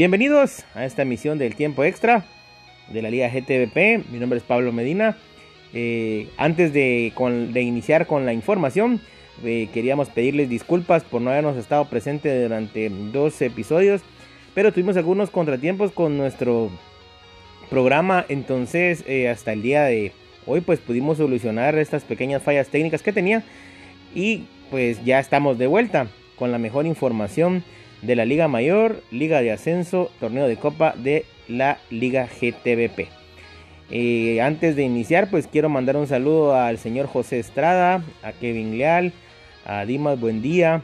Bienvenidos a esta emisión del tiempo extra de la Liga GTVP. Mi nombre es Pablo Medina. Eh, antes de, iniciar con la información, eh, queríamos pedirles disculpas por no habernos estado presentes durante dos episodios, pero tuvimos algunos contratiempos con nuestro programa, entonces eh, hasta el día de hoy pues pudimos solucionar estas pequeñas fallas técnicas que tenía y pues ya estamos de vuelta con la mejor información de la Liga Mayor, Liga de Ascenso, Torneo de Copa de la Liga GTBP. Eh, antes de iniciar, pues quiero mandar un saludo al señor José Estrada, a Kevin Leal, a Dimas Buendía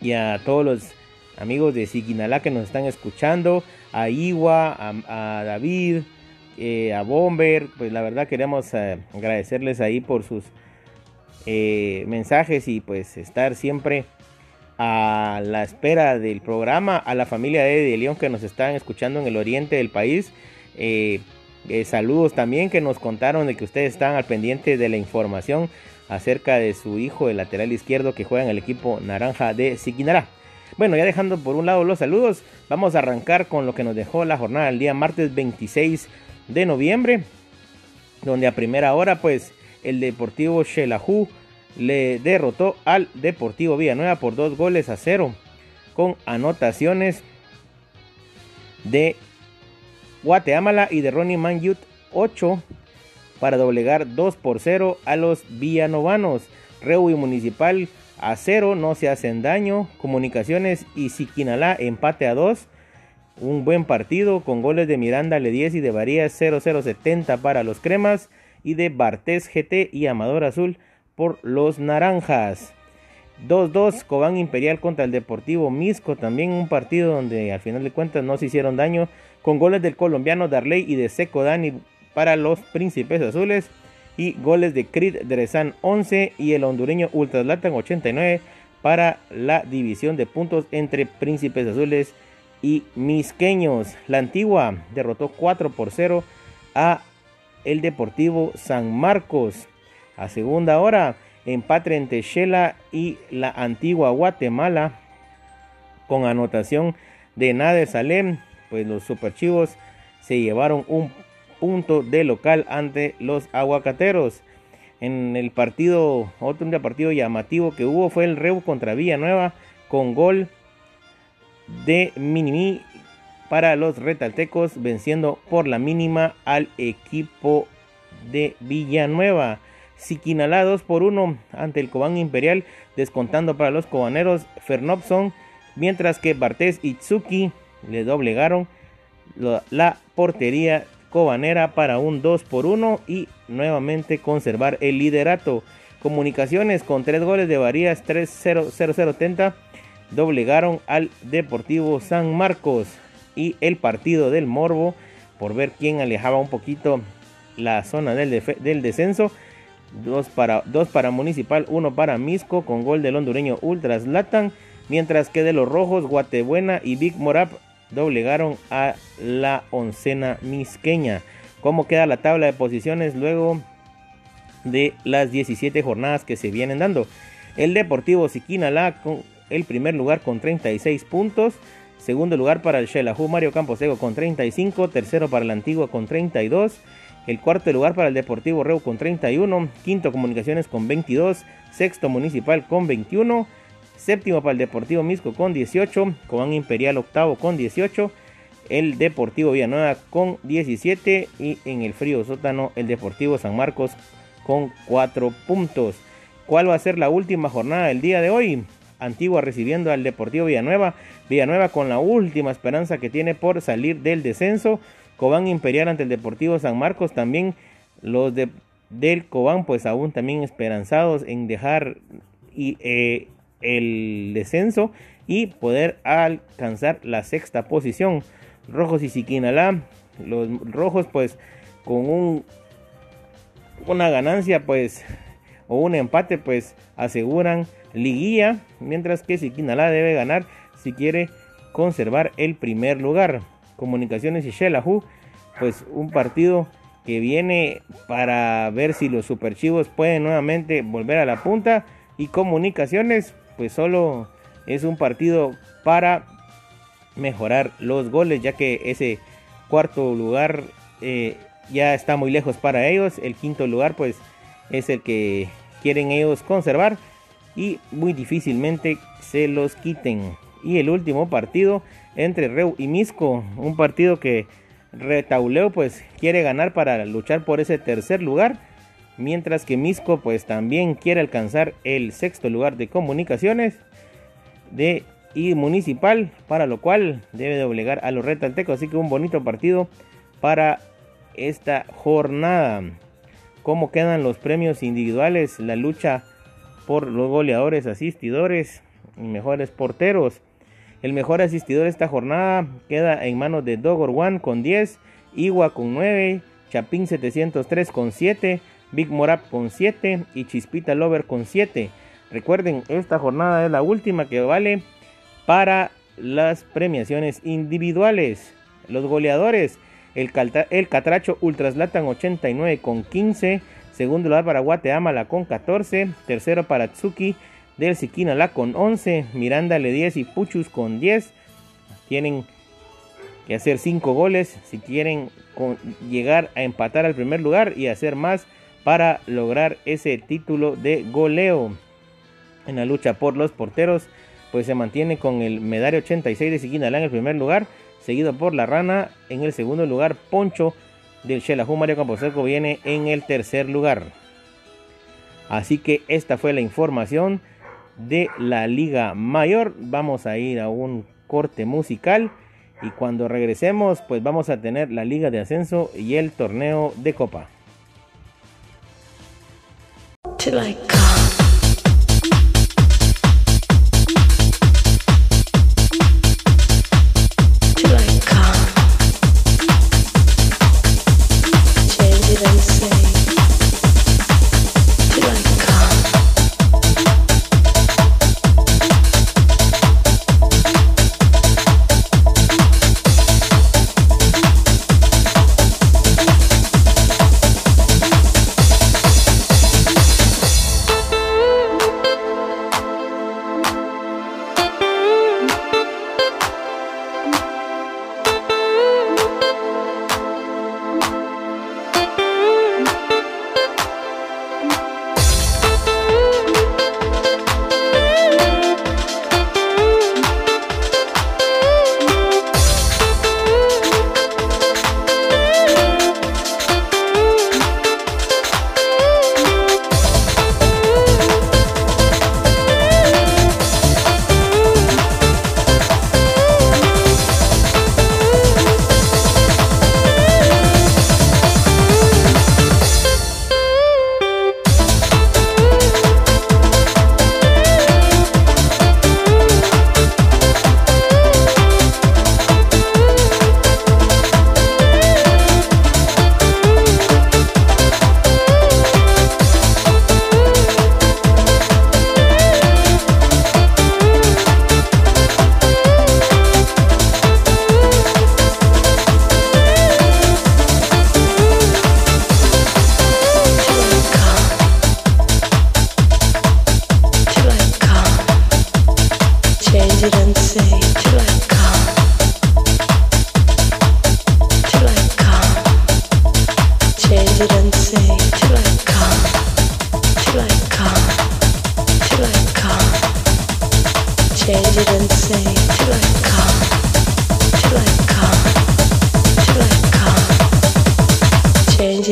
y a todos los amigos de Siquinalá que nos están escuchando, a Iwa, a, David, eh, a Bomber. Pues la verdad queremos eh, agradecerles ahí por sus mensajes y pues estar siempre a la espera del programa, a la familia de León que nos están escuchando en el oriente del país. Eh, eh, saludos también que nos contaron de que ustedes están al pendiente de la información acerca de su hijo, el lateral izquierdo que juega en el equipo naranja de Siquinará. Bueno, ya dejando por un lado los saludos, vamos a arrancar con lo que nos dejó la jornada el día martes 26 de noviembre, donde a primera hora pues el Deportivo Xelajú le derrotó al Deportivo Villanueva por dos goles a cero con anotaciones de Guatemala y de Ronnie Manjut 8 para doblegar 2 por 0 a los villanovanos. Reu y Municipal a 0, no se hacen daño. Comunicaciones y Siquinalá empate a 2. Un buen partido con goles de Miranda Le10 y de Varías 0-0-70 para los cremas y de Bartés GT y Amador Azul por los Naranjas. 2-2 Cobán Imperial contra el Deportivo Misco, también un partido donde al final de cuentas no se hicieron daño, con goles del colombiano Darley y de Seco Dani para los Príncipes Azules, y goles de Creed Drezan 11 y el hondureño Ultraslatan 89 para la división de puntos entre Príncipes Azules y Misqueños. La antigua derrotó 4 por 0 a el Deportivo San Marcos. A segunda hora, empate entre Shela y la antigua Guatemala con anotación de Nader Salem. Pues los superchivos se llevaron un punto de local ante los aguacateros. En el partido, otro partido llamativo que hubo fue el Reu contra Villanueva con gol de Minimi para los retaltecos, venciendo por la mínima al equipo de Villanueva. Siquinalá 2 por 1 ante el Cobán Imperial, descontando para los cobaneros Fernopson, mientras que Bartés y Tsuki le doblegaron la, portería cobanera para un 2 por 1 y nuevamente conservar el liderato. Comunicaciones con 3 goles de Varías 3-0-0-0-70 doblegaron al Deportivo San Marcos y el partido del Morbo por ver quién alejaba un poquito la zona del descenso Dos para, dos para Municipal, uno para Misco con gol del hondureño Ultras Latan. Mientras que de los rojos, Guatebuena y Big Morap doblegaron a la oncena misqueña. ¿Cómo queda la tabla de posiciones luego de las 17 jornadas que se vienen dando? El Deportivo Siquinalá con el primer lugar con 36 puntos. Segundo lugar para el Xelajú Mario Camposego con 35. Tercero para la Antigua con 32. El cuarto lugar para el Deportivo Reu con 31. Quinto Comunicaciones con 22. Sexto Municipal con 21. Séptimo para el Deportivo Misco con 18. Cobán Imperial octavo con 18. El Deportivo Villanueva con 17. Y en el frío sótano el Deportivo San Marcos con 4 puntos. ¿Cuál va a ser la última jornada del día de hoy? Antigua recibiendo al Deportivo Villanueva. Villanueva con la última esperanza que tiene por salir del descenso. Cobán Imperial ante el Deportivo San Marcos. También los de, del Cobán, pues aún también esperanzados en dejar eh, el descenso y poder alcanzar la sexta posición. Rojos y Siquinalá, los rojos pues con un una ganancia pues o un empate pues aseguran liguilla, mientras que Siquinalá debe ganar si quiere conservar el primer lugar. Comunicaciones y Shelahu, pues un partido que viene para ver si los superchivos pueden nuevamente volver a la punta y Comunicaciones, pues solo es un partido para mejorar los goles, ya que ese cuarto lugar eh, ya está muy lejos para ellos. El quinto lugar pues es el que quieren ellos conservar y muy difícilmente se los quiten. Y el último partido entre Reu y Misco, un partido que Retauleo pues quiere ganar para luchar por ese tercer lugar, mientras que Misco pues también quiere alcanzar el sexto lugar de comunicaciones de y municipal, para lo cual debe doblegar a los retaltecos, así que un bonito partido para esta jornada. ¿Cómo quedan los premios individuales? La lucha por los goleadores, asistidores y mejores porteros. El mejor asistidor esta jornada queda en manos de Dogor One con 10, Igua con 9, Chapín 703 con 7, Big Morap con 7 y Chispita Lover con 7. Recuerden, esta jornada es la última que vale para las premiaciones individuales. Los goleadores, el, el Catracho Ultraslatan 89 con 15, segundo lugar para Guateamala con 14, tercero para Tsuki del Siquinala con 11, Miranda le 10 y Puchus con 10. Tienen que hacer 5 goles si quieren llegar a empatar al primer lugar y hacer más para lograr ese título de goleo. En la lucha por los porteros, pues se mantiene con el medario 86 de Siquinalá en el primer lugar, seguido por La Rana en el segundo lugar, Poncho del Xelajú Mario Camposeco viene en el tercer lugar. Así que esta fue la información de la Liga Mayor. Vamos a ir a un corte musical y cuando regresemos pues vamos a tener la Liga de Ascenso y el torneo de Copa.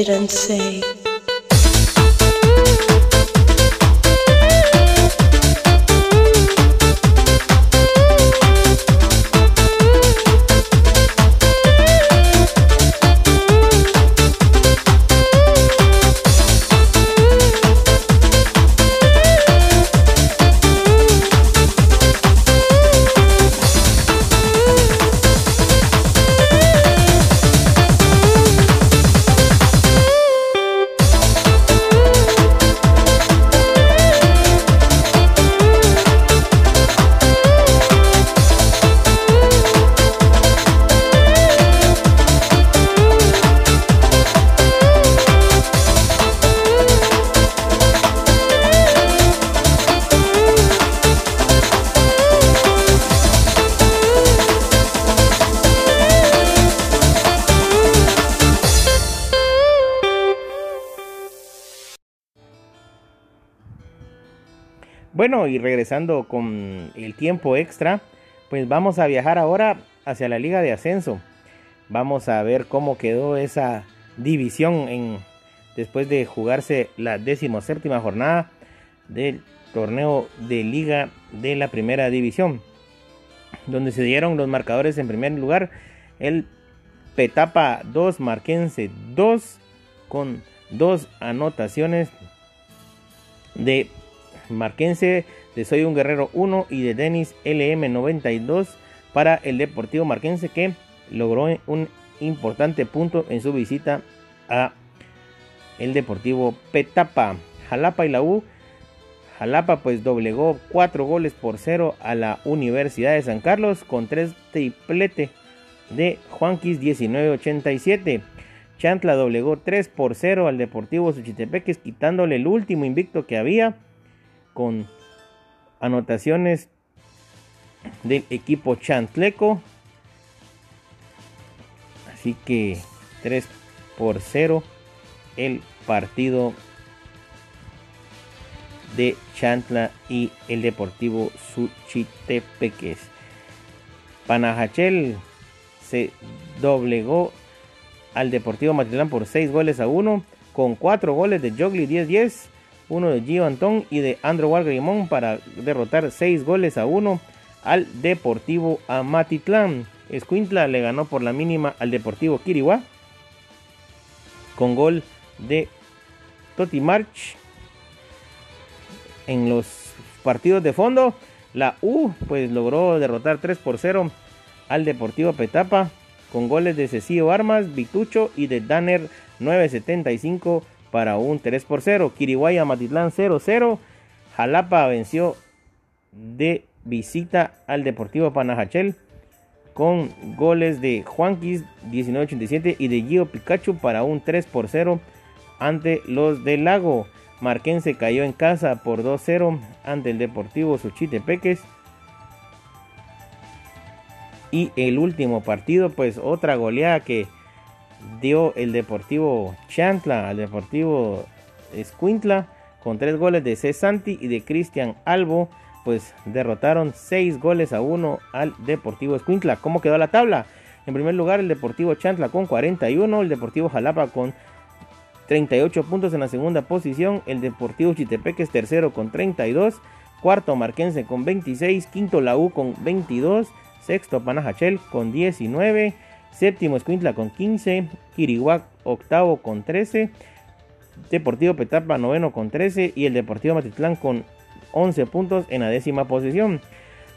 and say, Bueno, y regresando con el tiempo extra, pues vamos a viajar ahora hacia la Liga de Ascenso. Vamos a ver cómo quedó esa división en, después de jugarse la decimoséptima jornada del torneo de liga de la primera división, donde se dieron los marcadores en primer lugar el Petapa 2, Marquense 2, con dos anotaciones de Marquense, de Soy un Guerrero 1 y de Denis LM92 para el Deportivo Marquense que logró un importante punto en su visita a el Deportivo Petapa. Jalapa y la U. Jalapa pues doblegó 4 goles por 0 a la Universidad de San Carlos con 3 triplete de Juanquis 1987. Chantla doblegó 3 por 0 al Deportivo Suchitepeques, quitándole el último invicto que había con anotaciones del equipo chantleco. Así que 3 por 0 el partido de Chantla y el Deportivo Suchitepeques. Panajachel se doblegó al Deportivo Matitlán por 6 goles a 1, con 4 goles de Jogli 10-10, uno de Gio Antón y de Andrew Walgrimón para derrotar 6 goles a 1 al Deportivo Amatitlán. Escuintla le ganó por la mínima al Deportivo Kiriwa con gol de Toti March. En los partidos de fondo, la U pues logró derrotar 3 por 0 al Deportivo Petapa con goles de Cecilio Armas, Vitucho y de Danner 975 para un 3 por 0. Kiriwaya Matitlán 0-0. Jalapa venció de visita al Deportivo Panajachel con goles de Juanquis 1987 y de Gio Pikachu para un 3 por 0 ante los del Lago. Marquense cayó en casa por 2-0 ante el Deportivo Suchitepeques. Y el último partido, pues otra goleada que dio el Deportivo Chantla al Deportivo Escuintla con tres goles de Cesanti y de Cristian Albo, pues derrotaron seis goles a uno al Deportivo Escuintla. ¿Cómo quedó la tabla? En primer lugar el Deportivo Chantla con 41, el Deportivo Jalapa con 38 puntos en la segunda posición, el Deportivo Chitepeques tercero con 32, cuarto Marquense con 26, quinto La U con 22, sexto Panajachel con 19, séptimo Escuintla con 15, Kirihuac octavo con 13, Deportivo Petapa noveno con 13 y el Deportivo Matitlán con 11 puntos en la décima posición.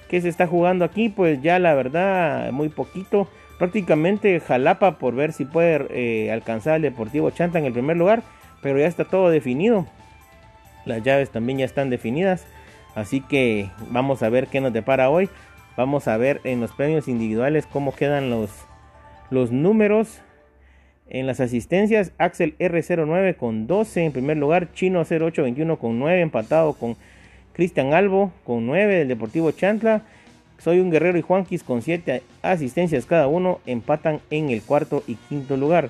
¿Qué se está jugando aquí? Pues ya la verdad muy poquito. Prácticamente Jalapa por ver si puede eh, alcanzar al Deportivo Chanta en el primer lugar, pero ya está todo definido. Las llaves también ya están definidas. Así que vamos a ver qué nos depara hoy. Vamos a ver en los premios individuales cómo quedan los, los números. En las asistencias, Axel R09 con 12 en primer lugar, Chino 0821 con 9, empatado con Cristian Albo con 9 del Deportivo Chantla. Soy un guerrero y Juanquis con 7 asistencias cada uno empatan en el cuarto y quinto lugar.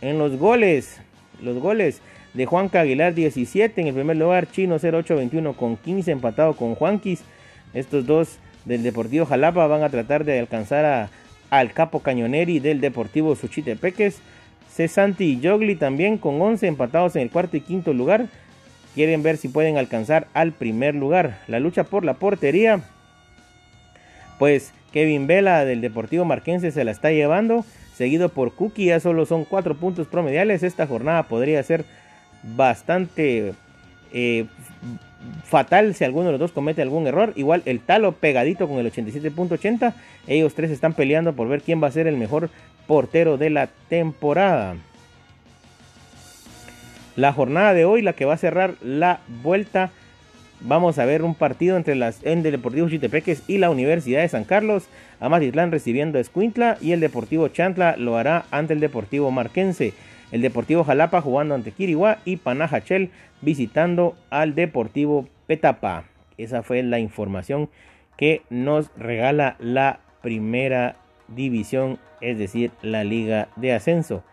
En los goles, los goles de Juanca Aguilar 17 en el primer lugar, Chino 0821 con 15 empatado con Juanquis. Estos dos del Deportivo Jalapa van a tratar de alcanzar a, al Capo Cañoneri del Deportivo Suchitepeques. Cesanti y Jogli también con 11 empatados en el cuarto y quinto lugar. Quieren ver si pueden alcanzar al primer lugar. La lucha por la portería pues Kevin Vela del Deportivo Marquense se la está llevando, seguido por Cookie, ya solo son cuatro puntos promediales. Esta jornada podría ser bastante eh, fatal si alguno de los dos comete algún error. Igual el Talo pegadito con el 87.80. Ellos tres están peleando por ver quién va a ser el mejor portero de la temporada. La jornada de hoy, la que va a cerrar la vuelta Vamos a ver un partido entre las el Deportivo Chitepeques y la Universidad de San Carlos. Amatitlán recibiendo a Escuintla y el Deportivo Chantla lo hará ante el Deportivo Marquense. El Deportivo Jalapa jugando ante Quiriguá y Panajachel visitando al Deportivo Petapa. Esa fue la información que nos regala la primera división, es decir, la Liga de Ascenso.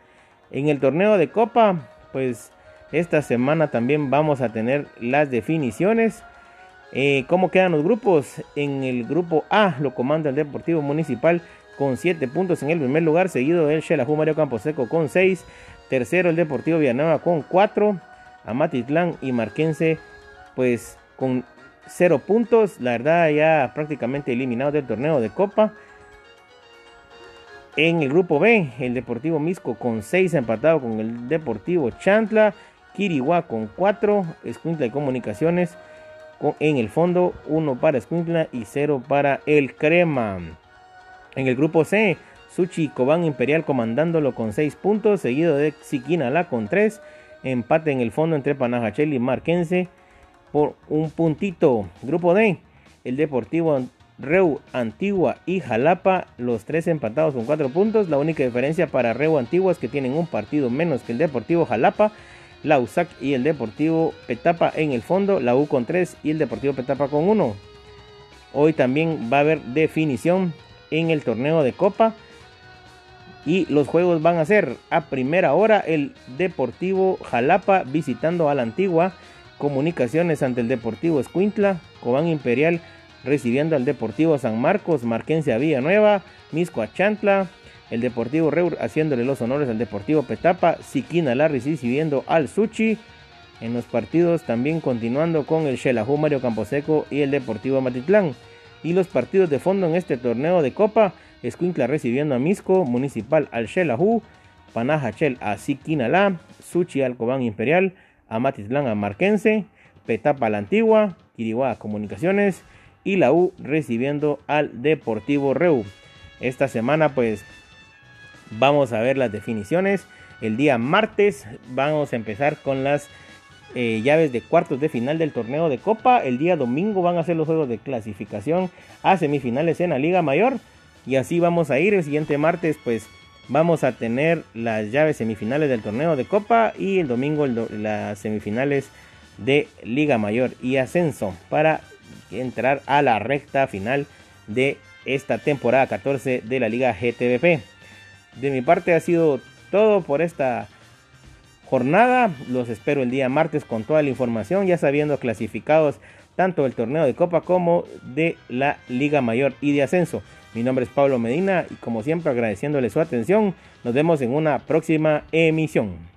En el torneo de Copa, pues esta semana también vamos a tener las definiciones Eh, ¿Cómo quedan los grupos? En el grupo A lo comanda el Deportivo Municipal con 7 puntos en el primer lugar, seguido del Xelajú Mario Camposeco con 6, tercero el Deportivo Villanueva con 4, Amatitlán y Marquense pues con 0 puntos, la verdad ya prácticamente eliminados del torneo de Copa. En el grupo B, el Deportivo Misco con 6 empatado con el Deportivo Chantla, Kiriguá con 4, Escuintla y Comunicaciones en el fondo, 1 para Escuintla y 0 para el Crema. En el grupo C, Suchi Cobán Imperial comandándolo con 6 puntos, seguido de Siquinalá con 3, empate en el fondo entre Panajachel y Marquense por un puntito. Grupo D, el Deportivo Reu Antigua y Jalapa, los tres empatados con 4 puntos. La única diferencia para Reu Antigua es que tienen un partido menos que el Deportivo Jalapa. La USAC y el Deportivo Petapa en el fondo, la U con 3 y el Deportivo Petapa con 1. Hoy también va a haber definición en el torneo de Copa. Y los juegos van a ser a primera hora el Deportivo Jalapa visitando a la Antigua, Comunicaciones ante el Deportivo Escuintla, Cobán Imperial recibiendo al Deportivo San Marcos, Marquense a Villanueva, Misco Chantla, el Deportivo Reur haciéndole los honores al Deportivo Petapa, Siquina Larry recibiendo al Suchi. En los partidos también continuando con el Xelajú Mario Camposeco y el Deportivo Matitlán. Y los partidos de fondo en este torneo de Copa, Escuintla recibiendo a Misco, Municipal al Xelajú, Panajachel a Siquinalá, Suchi al Cobán Imperial, a Matitlán a Marquense, Petapa la Antigua, Quiriguá Comunicaciones y la U recibiendo al Deportivo Reu. Esta semana pues vamos a ver las definiciones. El día martes vamos a empezar con las eh, llaves de cuartos de final del torneo de Copa. El día domingo van a ser los juegos de clasificación a semifinales en la Liga Mayor. Y así vamos a ir. El siguiente martes pues vamos a tener las llaves semifinales del torneo de Copa y el domingo las semifinales de Liga Mayor y Ascenso para entrar a la recta final de esta temporada 14 de la Liga GTVP. De mi parte ha sido todo por esta jornada. Los espero el día martes con toda la información, ya sabiendo clasificados tanto del torneo de Copa como de la Liga Mayor y de Ascenso. Mi nombre es Pablo Medina y como siempre agradeciéndole su atención, nos vemos en una próxima emisión.